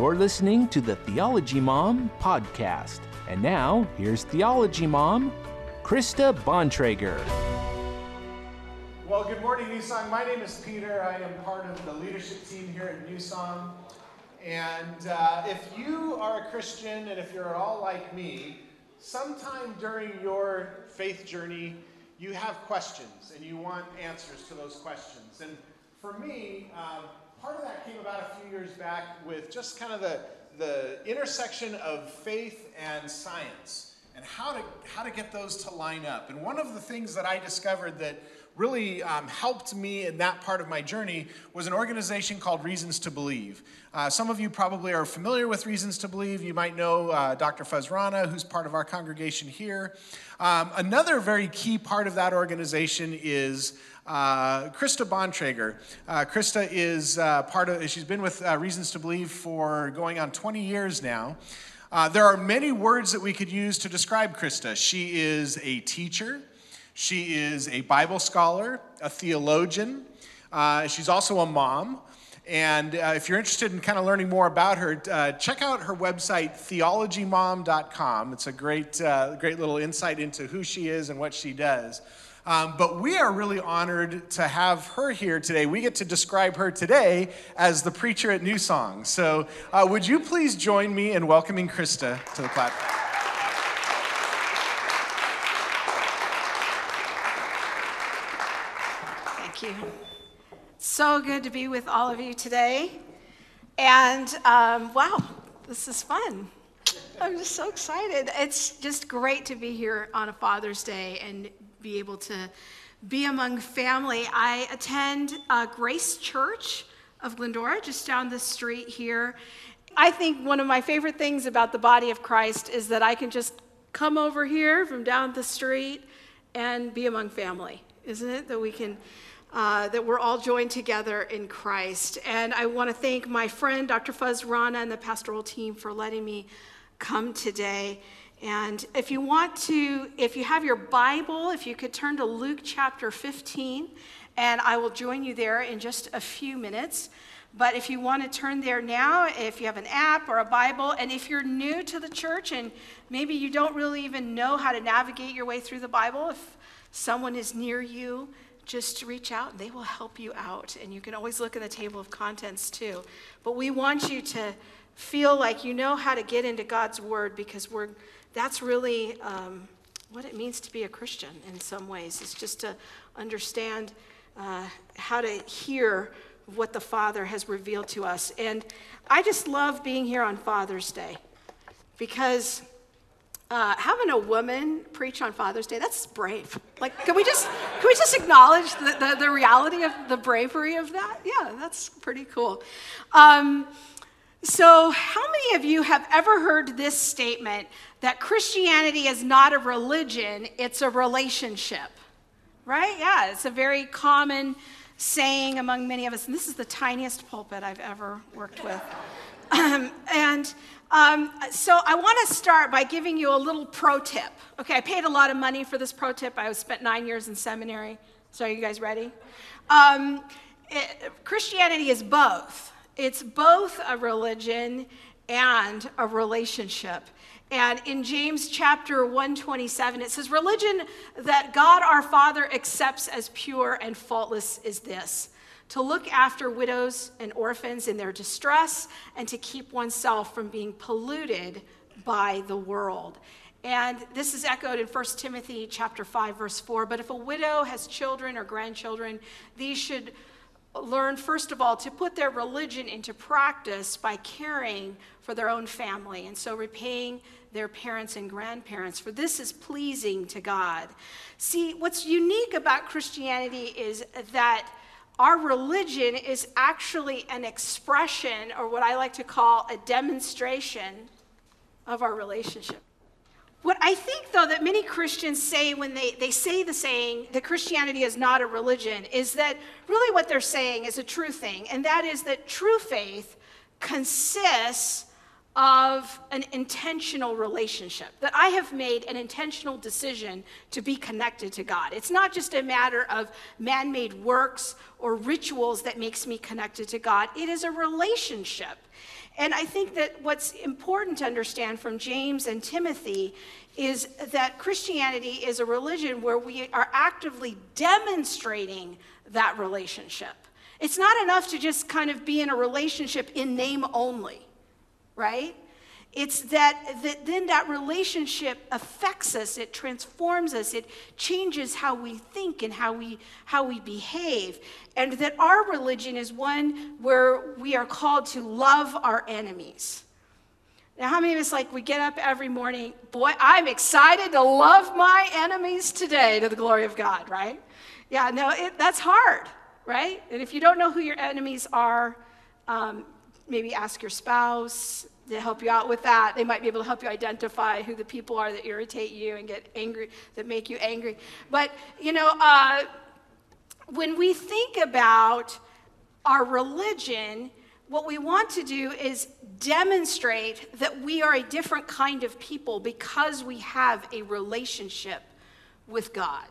You're listening to the Theology Mom podcast. And now, here's Theology Mom, Krista Bontrager. Well, good morning, New Song. My name is Peter. I am part of the leadership team here at New Song. And uh, if you are a Christian and if you're at all like me, sometime during your faith journey, you have questions and you want answers to those questions. And for me, um, part of that came about a few years back with just kind of the, the intersection of faith and science and how to, how to get those to line up. And one of the things that I discovered that really um, helped me in that part of my journey was an organization called Reasons to Believe. Uh, some of you probably are familiar with Reasons to Believe. You might know uh, Dr. Fuz Rana, who's part of our congregation here. Um, another very key part of that organization is uh, Krista Bontrager. Uh, Krista is uh, part of, she's been with uh, Reasons to Believe for going on 20 years now. There are many words that we could use to describe Krista. She is a teacher, she is a Bible scholar, a theologian. Uh, she's also a mom. And uh, if you're interested in kind of learning more about her, uh, check out her website, theologymom.com. It's a great, uh, great little insight into who she is and what she does. Um, but we are really honored to have her here today. We get to describe her today as the preacher at New Song. So, uh, would you please join me in welcoming Krista to the platform? Thank you. So good to be with all of you today. And um, wow, this is fun. I'm just so excited. It's just great to be here on a Father's Day and be able to be among family. I attend uh, Grace Church of Glendora, just down the street here. I think one of my favorite things about the body of Christ is that I can just come over here from down the street and be among family, isn't it? That we can uh, that we're all joined together in Christ. And I want to thank my friend, Dr. Fuz Rana, and the pastoral team for letting me come today. And if you want to, if you have your Bible, if you could turn to Luke chapter 15, and I will join you there in just a few minutes. But if you want to turn there now, if you have an app or a Bible, and if you're new to the church and maybe you don't really even know how to navigate your way through the Bible, if someone is near you, just reach out they will help you out. And you can always look in the table of contents too. But we want you to feel like you know how to get into God's word because we're, that's really um, what it means to be a Christian in some ways. It's just to understand uh, how to hear what the Father has revealed to us. And I just love being here on Father's Day because uh, having a woman preach on Father's Day, that's brave. Like, can we just, can we just acknowledge the, the, the reality of the bravery of that? Yeah, that's pretty cool. Um, so, how many of you have ever heard this statement that Christianity is not a religion, it's a relationship? Right? Yeah, it's a very common saying among many of us. And this is the tiniest pulpit I've ever worked with. Um, and um, so I want to start by giving you a little pro tip. Okay, I paid a lot of money for this pro tip. I spent nine years in seminary. So are you guys ready? Um, it, Christianity is both. It's both a religion and a relationship. And in James chapter 127, it says, Religion that God our Father accepts as pure and faultless is this to look after widows and orphans in their distress, and to keep oneself from being polluted by the world. And this is echoed in 1 Timothy chapter 5 verse 4, but if a widow has children or grandchildren, these should learn first of all to put their religion into practice by caring for their own family and so repaying their parents and grandparents for this is pleasing to God. See, what's unique about Christianity is that our religion is actually an expression, or what I like to call a demonstration of our relationship. What I think, though, that many Christians say when they, they say the saying that Christianity is not a religion is that really what they're saying is a true thing, and that is that true faith consists of an intentional relationship, that I have made an intentional decision to be connected to God. It's not just a matter of man made works or rituals that makes me connected to God, it is a relationship. And I think that what's important to understand from James and Timothy is that Christianity is a religion where we are actively demonstrating that relationship. It's not enough to just kind of be in a relationship in name only right? It's that, that then that relationship affects us, it transforms us, it changes how we think and how we, how we behave. And that our religion is one where we are called to love our enemies. Now, how many of us like we get up every morning, boy, I'm excited to love my enemies today to the glory of God, right? Yeah, no, it, that's hard, right? And if you don't know who your enemies are, um, maybe ask your spouse, to help you out with that. They might be able to help you identify who the people are that irritate you and get angry, that make you angry. But, you know, uh, when we think about our religion, what we want to do is demonstrate that we are a different kind of people because we have a relationship with God.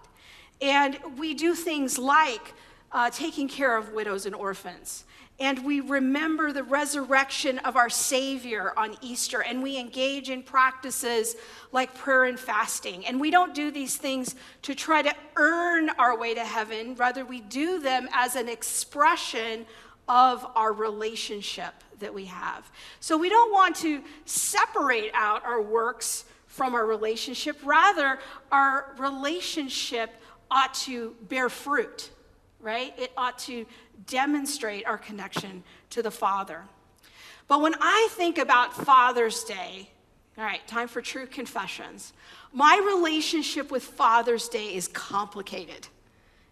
And we do things like uh, taking care of widows and orphans and we remember the resurrection of our Savior on Easter, and we engage in practices like prayer and fasting. And we don't do these things to try to earn our way to heaven, rather, we do them as an expression of our relationship that we have. So we don't want to separate out our works from our relationship, rather, our relationship ought to bear fruit right? It ought to demonstrate our connection to the Father. But when I think about Father's Day, all right, time for true confessions. My relationship with Father's Day is complicated.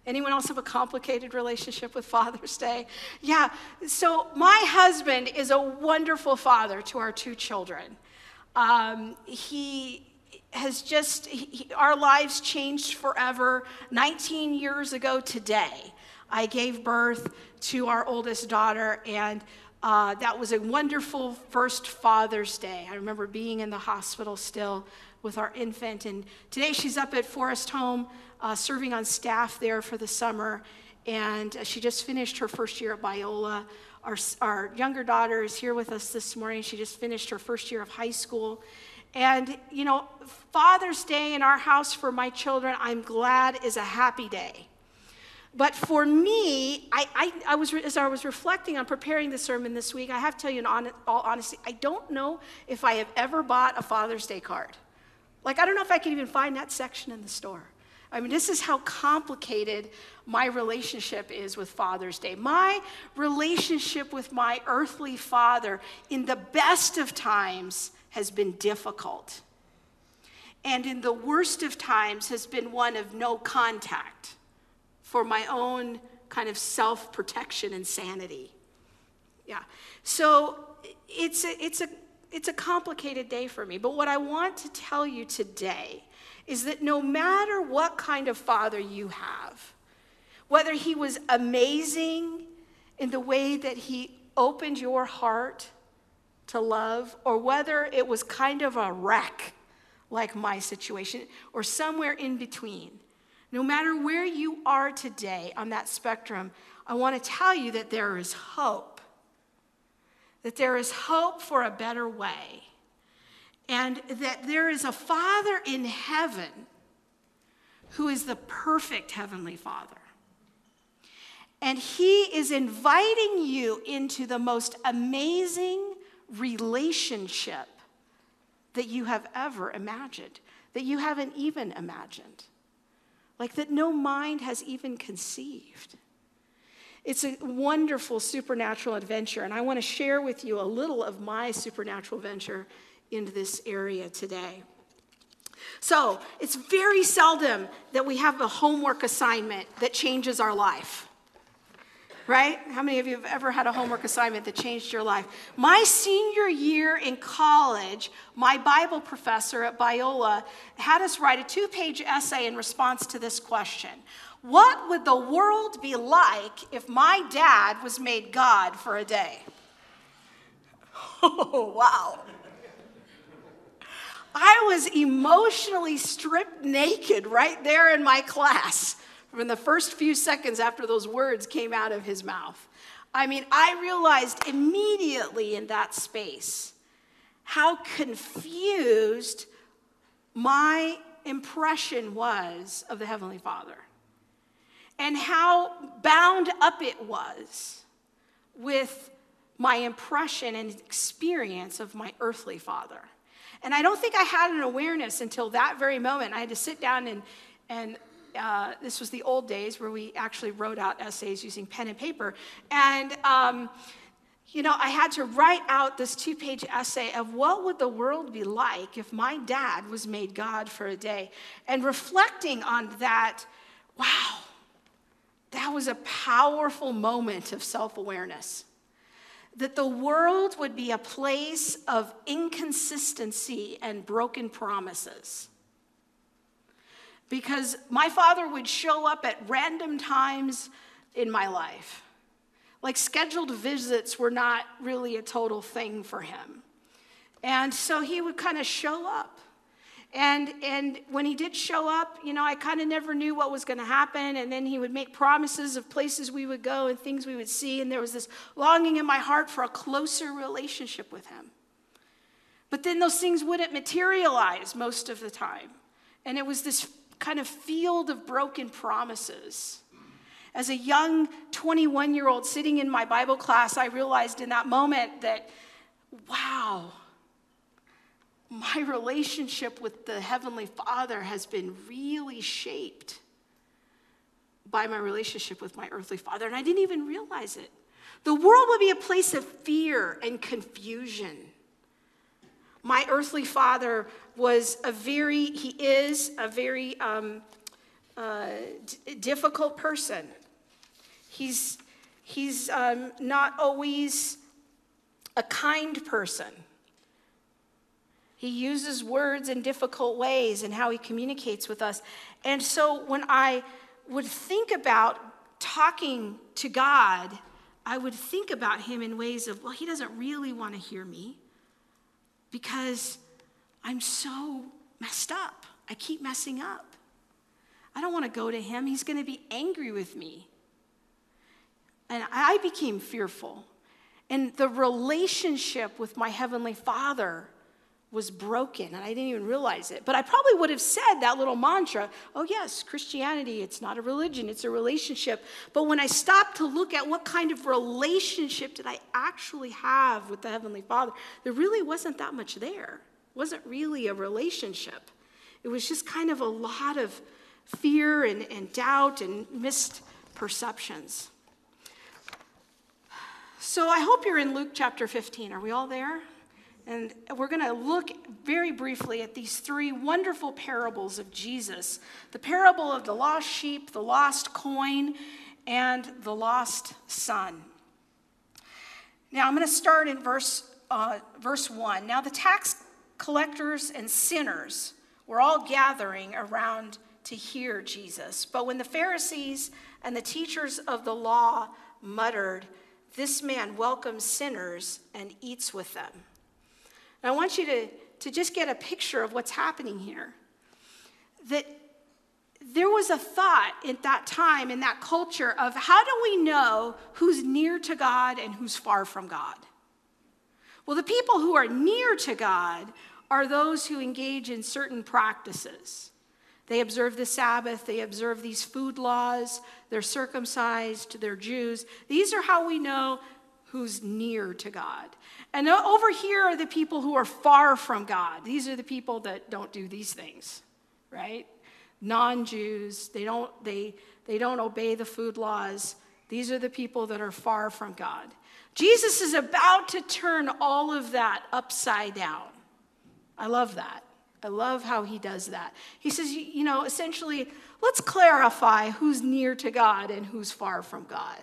Anyone else have a complicated relationship with Father's Day? Yeah. So my husband is a wonderful father to our two children. Um, he has just he, our lives changed forever. 19 years ago today, I gave birth to our oldest daughter, and uh, that was a wonderful first Father's Day. I remember being in the hospital still with our infant, and today she's up at Forest Home uh, serving on staff there for the summer, and she just finished her first year at Biola. Our, our younger daughter is here with us this morning. She just finished her first year of high school. And, you know, Father's Day in our house for my children, I'm glad is a happy day. But for me, I, I, I, was, as I was reflecting on preparing the sermon this week, I have to tell you in on, all honesty, I don't know if I have ever bought a Father's Day card. Like, I don't know if I can even find that section in the store. I mean, this is how complicated my relationship is with Father's Day. My relationship with my earthly father, in the best of times, has been difficult. And in the worst of times, has been one of no contact for my own kind of self protection and sanity. Yeah. So it's a, it's, a, it's a complicated day for me. But what I want to tell you today is that no matter what kind of father you have, whether he was amazing in the way that he opened your heart to love, or whether it was kind of a wreck like my situation, or somewhere in between. No matter where you are today on that spectrum, I want to tell you that there is hope. That there is hope for a better way. And that there is a Father in heaven who is the perfect Heavenly Father. And He is inviting you into the most amazing relationship that you have ever imagined, that you haven't even imagined like that no mind has even conceived. It's a wonderful supernatural adventure, and I want to share with you a little of my supernatural venture into this area today. So, it's very seldom that we have a homework assignment that changes our life right? How many of you have ever had a homework assignment that changed your life? My senior year in college, my Bible professor at Biola had us write a two page essay in response to this question What would the world be like if my dad was made God for a day? Oh, wow. I was emotionally stripped naked right there in my class from the first few seconds after those words came out of his mouth. I mean, I realized immediately in that space how confused my impression was of the Heavenly Father and how bound up it was with my impression and experience of my earthly father. And I don't think I had an awareness until that very moment. I had to sit down and, and uh, this was the old days where we actually wrote out essays using pen and paper. And, um, you know, I had to write out this two page essay of what would the world be like if my dad was made God for a day. And reflecting on that, wow, that was a powerful moment of self awareness. That the world would be a place of inconsistency and broken promises. Because my father would show up at random times in my life. Like scheduled visits were not really a total thing for him. And so he would kind of show up. And, and when he did show up, you know, I kind of never knew what was going to happen. And then he would make promises of places we would go and things we would see. And there was this longing in my heart for a closer relationship with him. But then those things wouldn't materialize most of the time. And it was this kind of field of broken promises. As a young 21 year old sitting in my Bible class, I realized in that moment that, wow, my relationship with the Heavenly Father has been really shaped by my relationship with my earthly father, and I didn't even realize it. The world would be a place of fear and confusion. My earthly father was a very, he is a very um, uh, difficult person. He's, he's um, not always a kind person. He uses words in difficult ways and how he communicates with us. And so when I would think about talking to God, I would think about him in ways of, well, he doesn't really want to hear me because I'm so messed up. I keep messing up. I don't want to go to him. He's going to be angry with me. And I became fearful. And the relationship with my Heavenly Father was broken and I didn't even realize it. But I probably would have said that little mantra oh, yes, Christianity, it's not a religion, it's a relationship. But when I stopped to look at what kind of relationship did I actually have with the Heavenly Father, there really wasn't that much there. Wasn't really a relationship. It was just kind of a lot of fear and, and doubt and missed perceptions. So I hope you're in Luke chapter 15. Are we all there? And we're going to look very briefly at these three wonderful parables of Jesus the parable of the lost sheep, the lost coin, and the lost son. Now, I'm going to start in verse, uh, verse 1. Now, the tax collectors and sinners were all gathering around to hear Jesus. But when the Pharisees and the teachers of the law muttered, This man welcomes sinners and eats with them. And I want you to, to just get a picture of what's happening here. That there was a thought at that time, in that culture, of how do we know who's near to God and who's far from God? Well, the people who are near to God are those who engage in certain practices. They observe the Sabbath, they observe these food laws, they're circumcised, they're Jews. These are how we know who's near to God. And over here are the people who are far from God. These are the people that don't do these things, right? Non-Jews, they don't they they don't obey the food laws. These are the people that are far from God. Jesus is about to turn all of that upside down. I love that. I love how he does that. He says, you know, essentially, let's clarify who's near to God and who's far from God.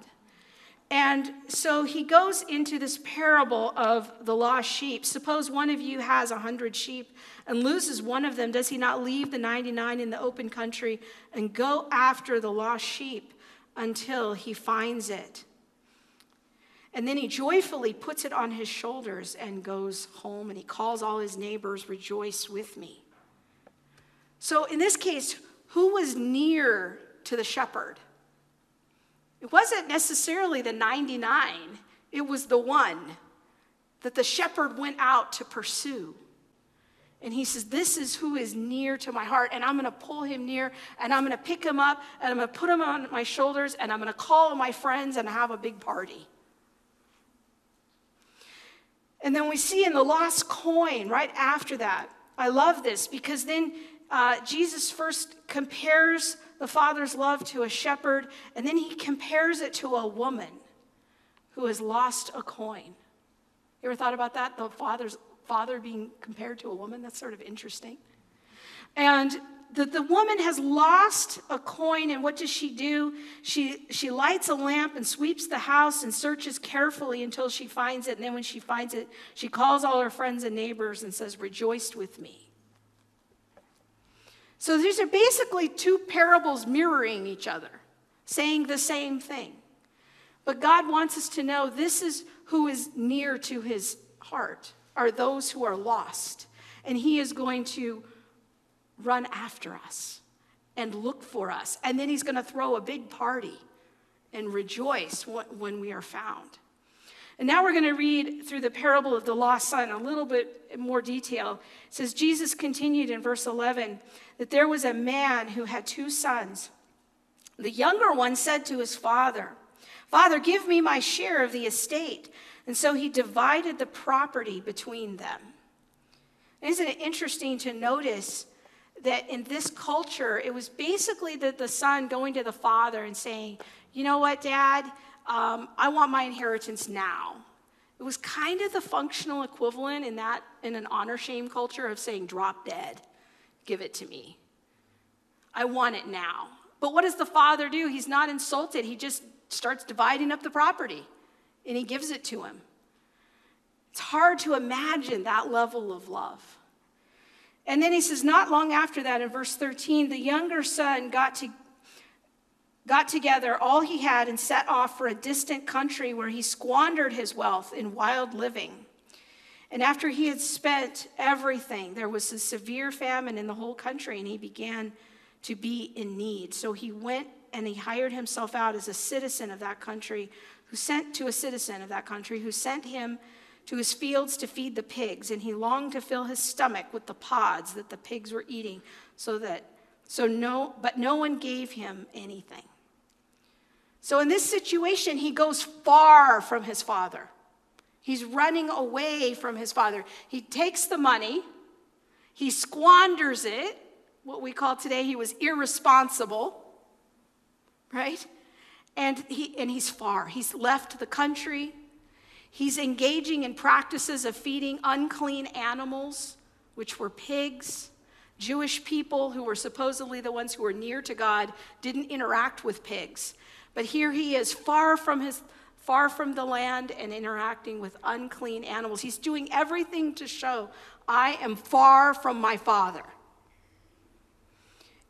And so he goes into this parable of the lost sheep. Suppose one of you has a hundred sheep and loses one of them. Does he not leave the 99 in the open country and go after the lost sheep until he finds it? And then he joyfully puts it on his shoulders and goes home and he calls all his neighbors, Rejoice with me. So in this case, who was near to the shepherd? It wasn't necessarily the 99, it was the one that the shepherd went out to pursue. And he says, This is who is near to my heart. And I'm going to pull him near and I'm going to pick him up and I'm going to put him on my shoulders and I'm going to call my friends and have a big party. And then we see in the lost coin right after that. I love this because then uh, Jesus first compares the Father's love to a shepherd and then he compares it to a woman who has lost a coin. You ever thought about that? The Father's father being compared to a woman. That's sort of interesting. And the, the woman has lost a coin, and what does she do? She, she lights a lamp and sweeps the house and searches carefully until she finds it. And then when she finds it, she calls all her friends and neighbors and says, Rejoice with me. So these are basically two parables mirroring each other, saying the same thing. But God wants us to know this is who is near to his heart are those who are lost. And He is going to run after us and look for us. And then He's going to throw a big party and rejoice when we are found. And now we're going to read through the parable of the lost son a little bit more detail. It says, Jesus continued in verse 11 that there was a man who had two sons. The younger one said to his father, Father, give me my share of the estate. And so he divided the property between them. Isn't it interesting to notice that in this culture, it was basically the, the son going to the father and saying, You know what, dad? Um, I want my inheritance now. It was kind of the functional equivalent in that, in an honor shame culture, of saying, Drop dead, give it to me. I want it now. But what does the father do? He's not insulted, he just starts dividing up the property and he gives it to him. It's hard to imagine that level of love. And then he says, not long after that, in verse 13, the younger son got, to, got together all he had and set off for a distant country where he squandered his wealth in wild living. And after he had spent everything, there was a severe famine in the whole country, and he began to be in need. So he went and he hired himself out as a citizen of that country who sent to a citizen of that country who sent him to his fields to feed the pigs and he longed to fill his stomach with the pods that the pigs were eating so that so no but no one gave him anything so in this situation he goes far from his father he's running away from his father he takes the money he squanders it what we call today he was irresponsible right and, he, and he's far. He's left the country. He's engaging in practices of feeding unclean animals, which were pigs. Jewish people who were supposedly the ones who were near to God didn't interact with pigs. But here he is far from his far from the land and interacting with unclean animals. He's doing everything to show I am far from my father.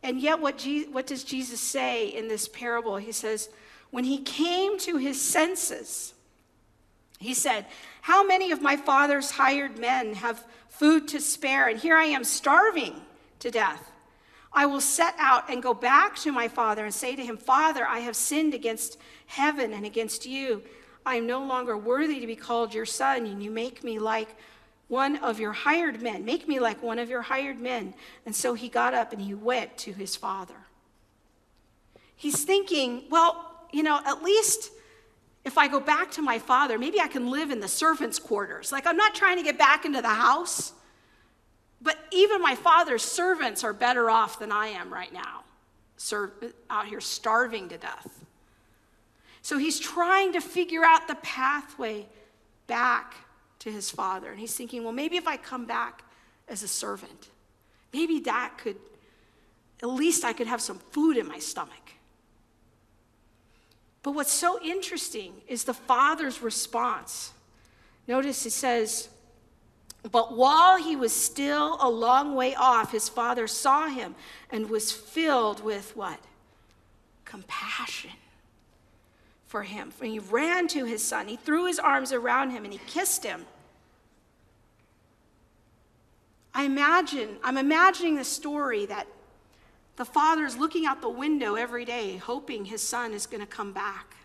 And yet what, Je- what does Jesus say in this parable? He says, when he came to his senses, he said, How many of my father's hired men have food to spare? And here I am starving to death. I will set out and go back to my father and say to him, Father, I have sinned against heaven and against you. I am no longer worthy to be called your son, and you make me like one of your hired men. Make me like one of your hired men. And so he got up and he went to his father. He's thinking, well, you know, at least if I go back to my father, maybe I can live in the servants' quarters. Like, I'm not trying to get back into the house, but even my father's servants are better off than I am right now, out here starving to death. So he's trying to figure out the pathway back to his father. And he's thinking, well, maybe if I come back as a servant, maybe that could, at least I could have some food in my stomach. But what's so interesting is the father's response. Notice it says, But while he was still a long way off, his father saw him and was filled with what? Compassion for him. And he ran to his son. He threw his arms around him and he kissed him. I imagine, I'm imagining the story that the father is looking out the window every day, hoping his son is going to come back.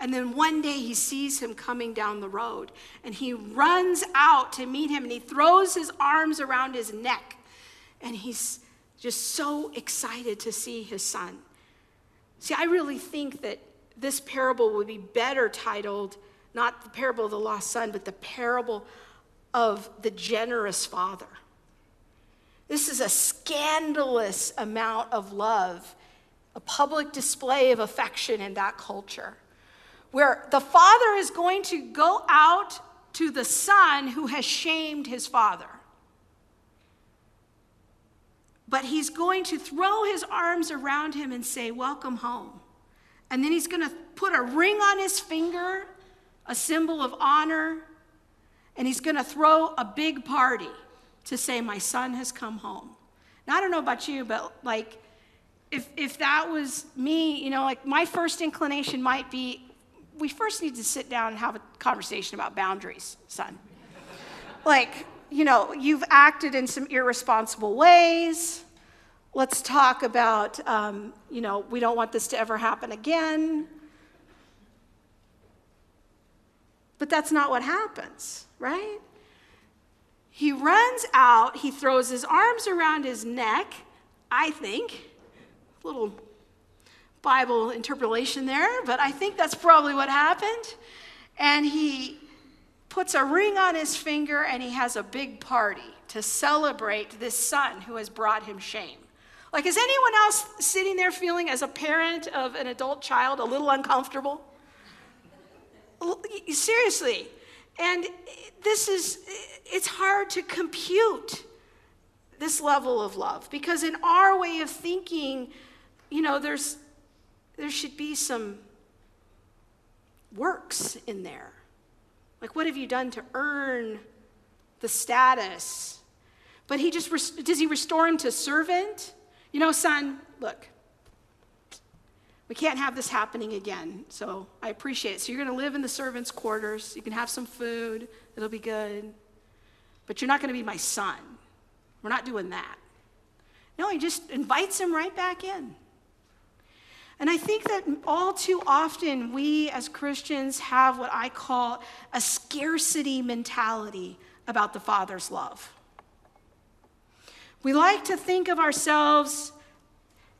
And then one day he sees him coming down the road and he runs out to meet him and he throws his arms around his neck and he's just so excited to see his son. See, I really think that this parable would be better titled not the parable of the lost son, but the parable of the generous father. This is a scandalous amount of love, a public display of affection in that culture, where the father is going to go out to the son who has shamed his father. But he's going to throw his arms around him and say, Welcome home. And then he's going to put a ring on his finger, a symbol of honor, and he's going to throw a big party to say, My son has come home. Now, I don't know about you, but like, if, if that was me, you know, like my first inclination might be, we first need to sit down and have a conversation about boundaries, son. like, you know, you've acted in some irresponsible ways. Let's talk about, um, you know, we don't want this to ever happen again. But that's not what happens, right? He runs out, he throws his arms around his neck, I think. Little Bible interpolation there, but I think that's probably what happened. And he puts a ring on his finger and he has a big party to celebrate this son who has brought him shame. Like, is anyone else sitting there feeling, as a parent of an adult child, a little uncomfortable? Seriously. And this is, it's hard to compute this level of love because in our way of thinking, you know, there's, there should be some works in there. Like, what have you done to earn the status? But he just, does he restore him to servant? You know, son, look, we can't have this happening again. So I appreciate it. So you're going to live in the servants' quarters. You can have some food, it'll be good. But you're not going to be my son. We're not doing that. No, he just invites him right back in. And I think that all too often we as Christians have what I call a scarcity mentality about the Father's love. We like to think of ourselves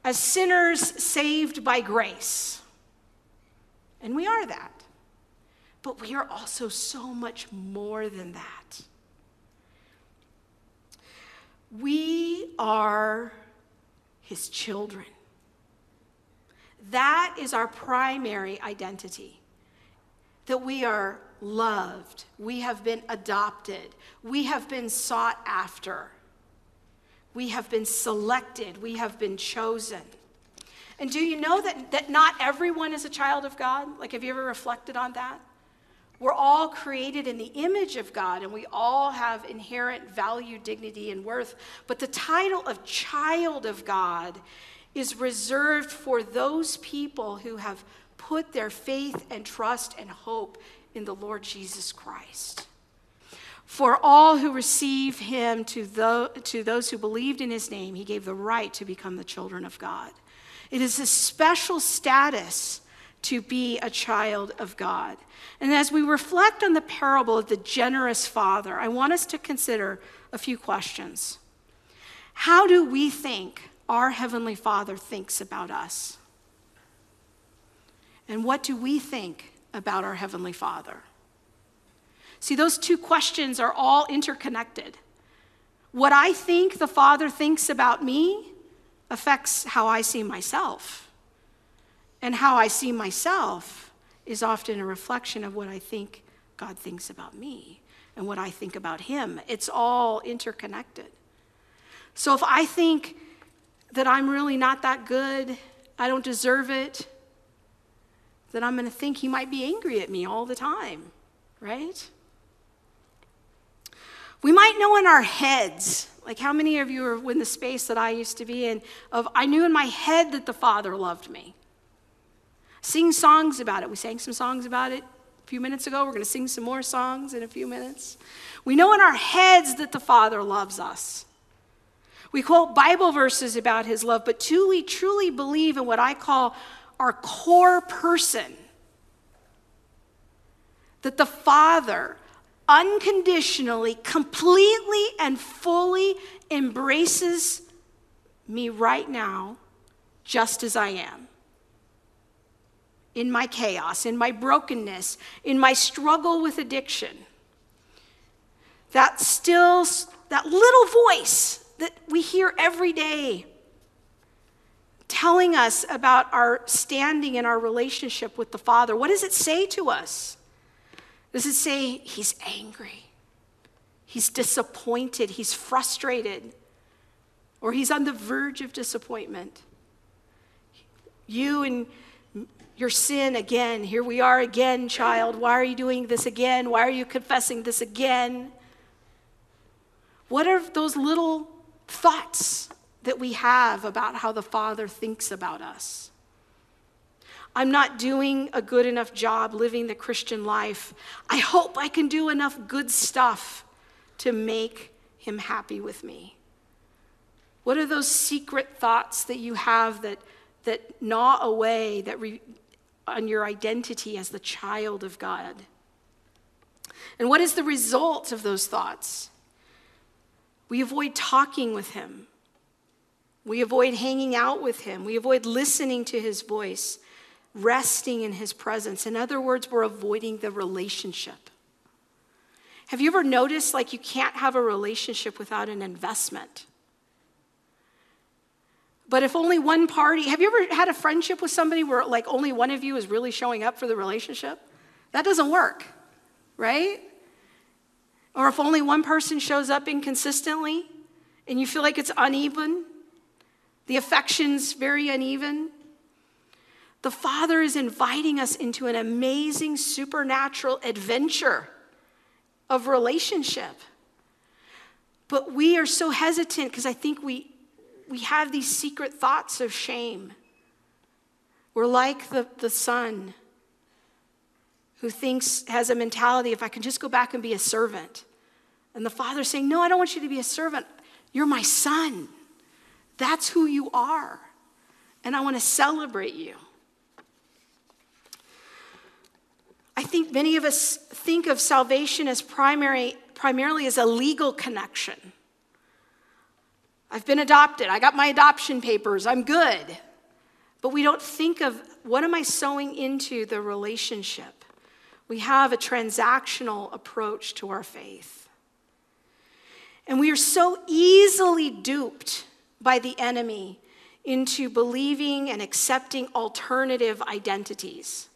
as sinners saved by grace. And we are that. But we are also so much more than that. We are his children. That is our primary identity. That we are loved, we have been adopted, we have been sought after. We have been selected, we have been chosen. And do you know that, that not everyone is a child of God? Like, have you ever reflected on that? We're all created in the image of God and we all have inherent value, dignity, and worth. But the title of child of God is reserved for those people who have put their faith and trust and hope in the Lord Jesus Christ. For all who receive him, to, the, to those who believed in his name, he gave the right to become the children of God. It is a special status to be a child of God. And as we reflect on the parable of the generous father, I want us to consider a few questions. How do we think our Heavenly Father thinks about us? And what do we think about our Heavenly Father? See, those two questions are all interconnected. What I think the Father thinks about me affects how I see myself. And how I see myself is often a reflection of what I think God thinks about me and what I think about Him. It's all interconnected. So if I think that I'm really not that good, I don't deserve it, then I'm going to think He might be angry at me all the time, right? We might know in our heads, like how many of you are in the space that I used to be in, of I knew in my head that the Father loved me. sing songs about it. We sang some songs about it a few minutes ago. We're going to sing some more songs in a few minutes. We know in our heads that the Father loves us. We quote Bible verses about his love, but do we truly believe in what I call our core person? That the Father unconditionally, completely, and fully embraces me right now, just as I am. In my chaos, in my brokenness, in my struggle with addiction. That still, that little voice that we hear every day telling us about our standing in our relationship with the Father. What does it say to us? Does it say he's angry? He's disappointed, he's frustrated, or he's on the verge of disappointment. You and your sin again. Here we are again, child. Why are you doing this again? Why are you confessing this again? What are those little thoughts that we have about how the Father thinks about us. I'm not doing a good enough job living the Christian life. I hope I can do enough good stuff to make him happy with me. What are those secret thoughts that you have that, that gnaw away that re, on your identity as the child of God? And what is the result of those thoughts? We avoid talking with him. We avoid hanging out with him. We avoid listening to his voice, resting in his presence. In other words, we're avoiding the relationship. Have you ever noticed like you can't have a relationship without an investment? But if only one party, have you ever had a friendship with somebody where like only one of you is really showing up for the relationship? That doesn't work, right? Or if only one person shows up inconsistently and you feel like it's uneven, the affection's very uneven. The Father is inviting us into an amazing supernatural adventure of relationship. But we are so hesitant because I think we, we have these secret thoughts of shame. We're like the, the son who thinks, has a mentality if I can just go back and be a servant. And the father's saying, No, I don't want you to be a servant. You're my son. That's who you are. And I want to celebrate you. I think many of us think of salvation as primary, primarily as a legal connection. I've been adopted. I got my adoption papers. I'm good. But we don't think of what am I sowing into the relationship? We have a transactional approach to our faith. And we are so easily duped by the enemy into believing and accepting alternative identities.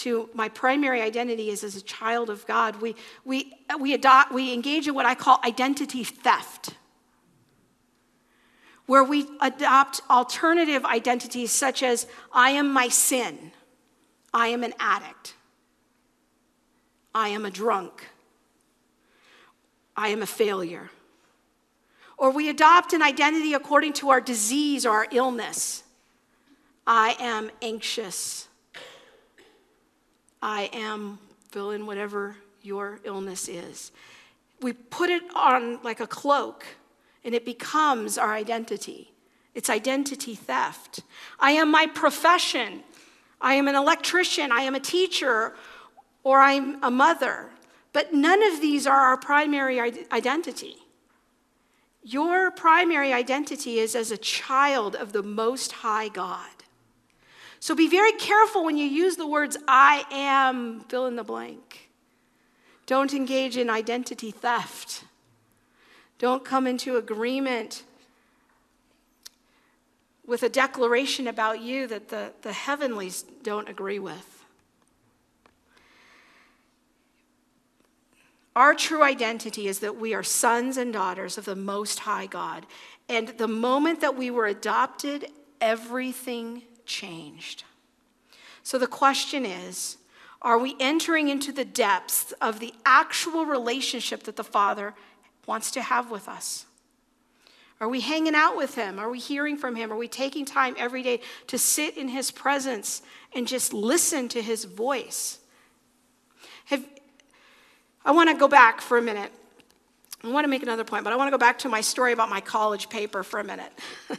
To my primary identity is as a child of God. We, we, we, adopt, we engage in what I call identity theft, where we adopt alternative identities such as I am my sin, I am an addict, I am a drunk. I am a failure. Or we adopt an identity according to our disease or our illness. I am anxious. I am, fill in whatever your illness is. We put it on like a cloak and it becomes our identity. It's identity theft. I am my profession. I am an electrician. I am a teacher. Or I'm a mother. But none of these are our primary identity. Your primary identity is as a child of the Most High God. So be very careful when you use the words I am, fill in the blank. Don't engage in identity theft. Don't come into agreement with a declaration about you that the, the heavenlies don't agree with. Our true identity is that we are sons and daughters of the Most High God. And the moment that we were adopted, everything changed. So the question is are we entering into the depths of the actual relationship that the Father wants to have with us? Are we hanging out with him? Are we hearing from him? Are we taking time every day to sit in his presence and just listen to his voice? Have, I want to go back for a minute. I want to make another point, but I want to go back to my story about my college paper for a minute.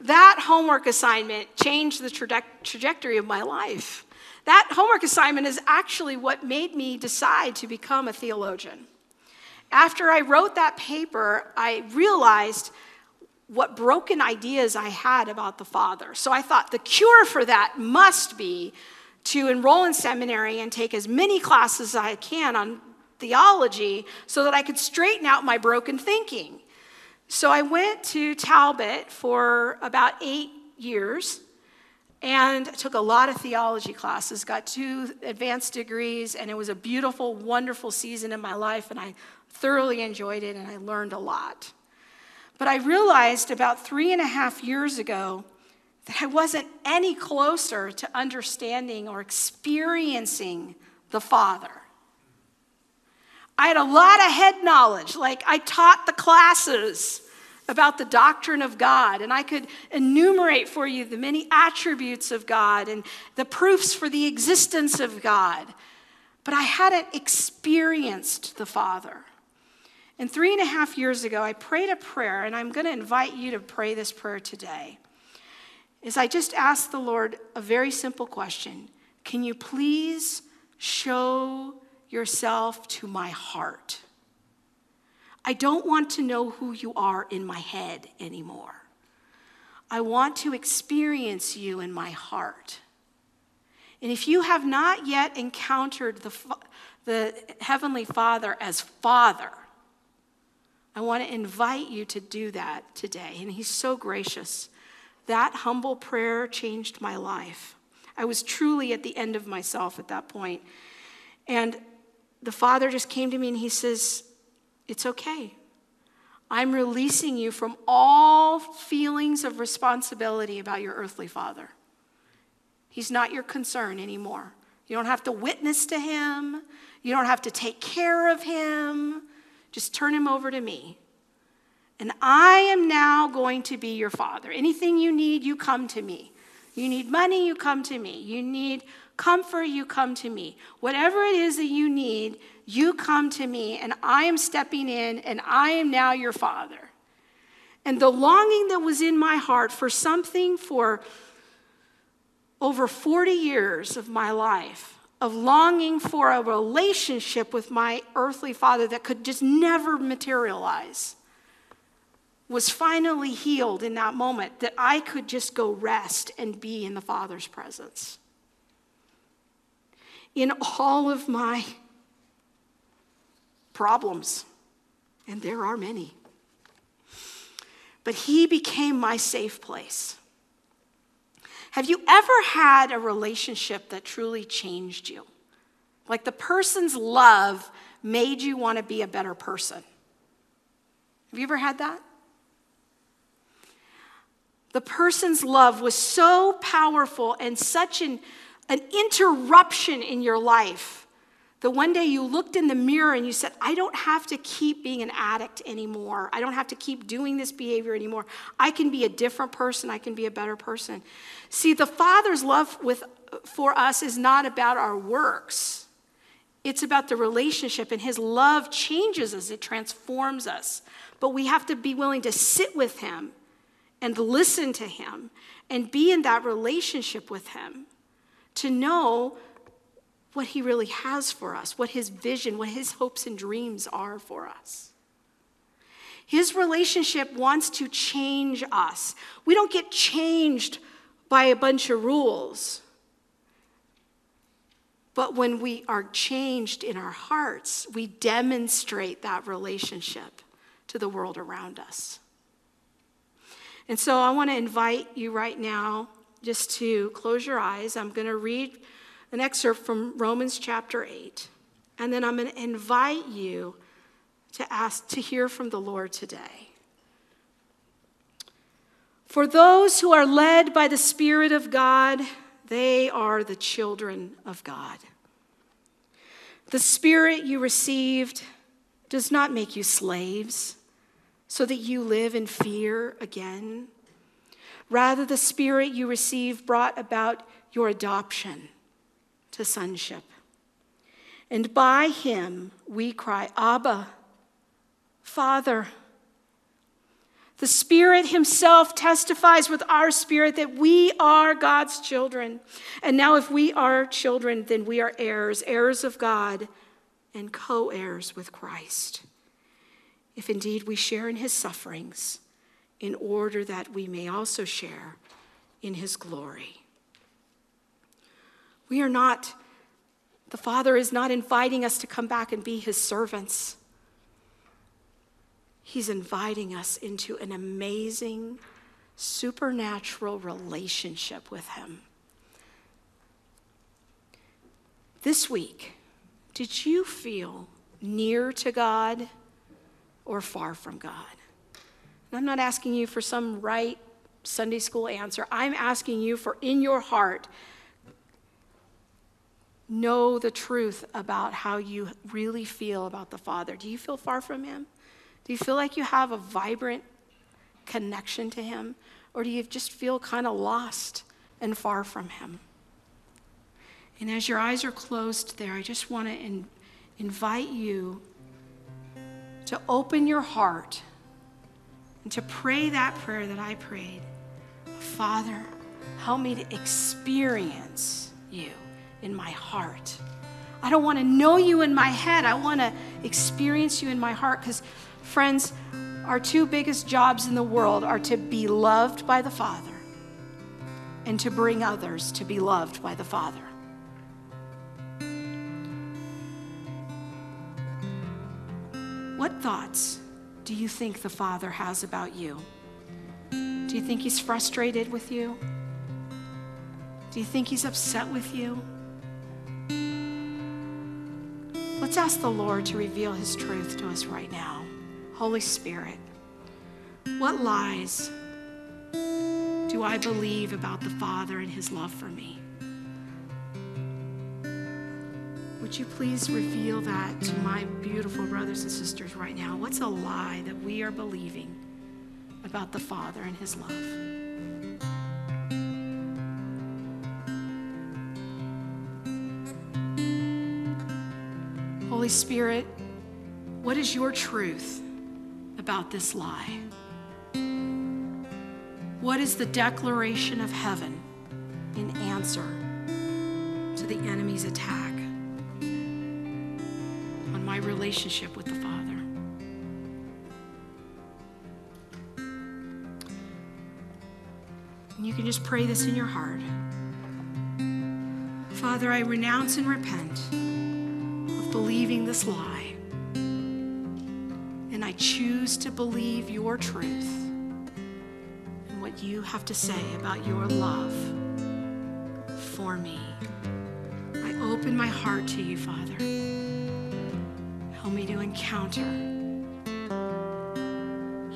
that homework assignment changed the traje- trajectory of my life. That homework assignment is actually what made me decide to become a theologian. After I wrote that paper, I realized what broken ideas I had about the Father. So I thought the cure for that must be to enroll in seminary and take as many classes as I can on theology so that I could straighten out my broken thinking. So I went to Talbot for about eight years and took a lot of theology classes, got two advanced degrees, and it was a beautiful, wonderful season in my life, and I thoroughly enjoyed it and I learned a lot. But I realized about three and a half years ago that I wasn't any closer to understanding or experiencing the Father. I had a lot of head knowledge, like I taught the classes about the doctrine of God, and I could enumerate for you the many attributes of God and the proofs for the existence of God. But I hadn't experienced the Father. And three and a half years ago, I prayed a prayer, and I'm going to invite you to pray this prayer today. Is I just asked the Lord a very simple question Can you please show yourself to my heart? I don't want to know who you are in my head anymore. I want to experience you in my heart. And if you have not yet encountered the, the Heavenly Father as Father, I want to invite you to do that today. And He's so gracious. That humble prayer changed my life. I was truly at the end of myself at that point. And the Father just came to me and He says, It's okay. I'm releasing you from all feelings of responsibility about your earthly father. He's not your concern anymore. You don't have to witness to him, you don't have to take care of him. Just turn him over to me. And I am now going to be your father. Anything you need, you come to me. You need money, you come to me. You need comfort, you come to me. Whatever it is that you need, you come to me, and I am stepping in, and I am now your father. And the longing that was in my heart for something for over 40 years of my life of longing for a relationship with my earthly father that could just never materialize was finally healed in that moment that I could just go rest and be in the Father's presence. In all of my problems, and there are many, but He became my safe place. Have you ever had a relationship that truly changed you? Like the person's love made you want to be a better person. Have you ever had that? The person's love was so powerful and such an, an interruption in your life that one day you looked in the mirror and you said, I don't have to keep being an addict anymore. I don't have to keep doing this behavior anymore. I can be a different person. I can be a better person. See, the Father's love with, for us is not about our works, it's about the relationship, and His love changes us, it transforms us. But we have to be willing to sit with Him and listen to Him and be in that relationship with Him to know what He really has for us, what His vision, what His hopes and dreams are for us. His relationship wants to change us. We don't get changed by a bunch of rules. But when we are changed in our hearts, we demonstrate that relationship to the world around us. And so I want to invite you right now just to close your eyes. I'm going to read an excerpt from Romans chapter 8. And then I'm going to invite you to ask to hear from the Lord today. For those who are led by the Spirit of God, they are the children of God. The Spirit you received does not make you slaves, so that you live in fear again. Rather, the Spirit you received brought about your adoption to sonship. And by him we cry, Abba, Father. The Spirit Himself testifies with our spirit that we are God's children. And now, if we are children, then we are heirs, heirs of God, and co heirs with Christ. If indeed we share in His sufferings, in order that we may also share in His glory. We are not, the Father is not inviting us to come back and be His servants. He's inviting us into an amazing, supernatural relationship with Him. This week, did you feel near to God or far from God? I'm not asking you for some right Sunday school answer. I'm asking you for in your heart, know the truth about how you really feel about the Father. Do you feel far from Him? Do you feel like you have a vibrant connection to Him? Or do you just feel kind of lost and far from Him? And as your eyes are closed there, I just want to in, invite you to open your heart and to pray that prayer that I prayed. Father, help me to experience you in my heart. I don't want to know you in my head. I want to experience you in my heart because Friends, our two biggest jobs in the world are to be loved by the Father and to bring others to be loved by the Father. What thoughts do you think the Father has about you? Do you think He's frustrated with you? Do you think He's upset with you? Let's ask the Lord to reveal His truth to us right now. Holy Spirit, what lies do I believe about the Father and his love for me? Would you please reveal that to my beautiful brothers and sisters right now? What's a lie that we are believing about the Father and his love? Holy Spirit, what is your truth? about this lie? What is the declaration of heaven in answer to the enemy's attack relationship with the Father? And you can just pray this in your heart. Father, I renounce and repent of believing this lie. And I choose to believe your truth and what you have to say about your love for me. I open my heart to you, Father. To encounter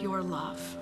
your love.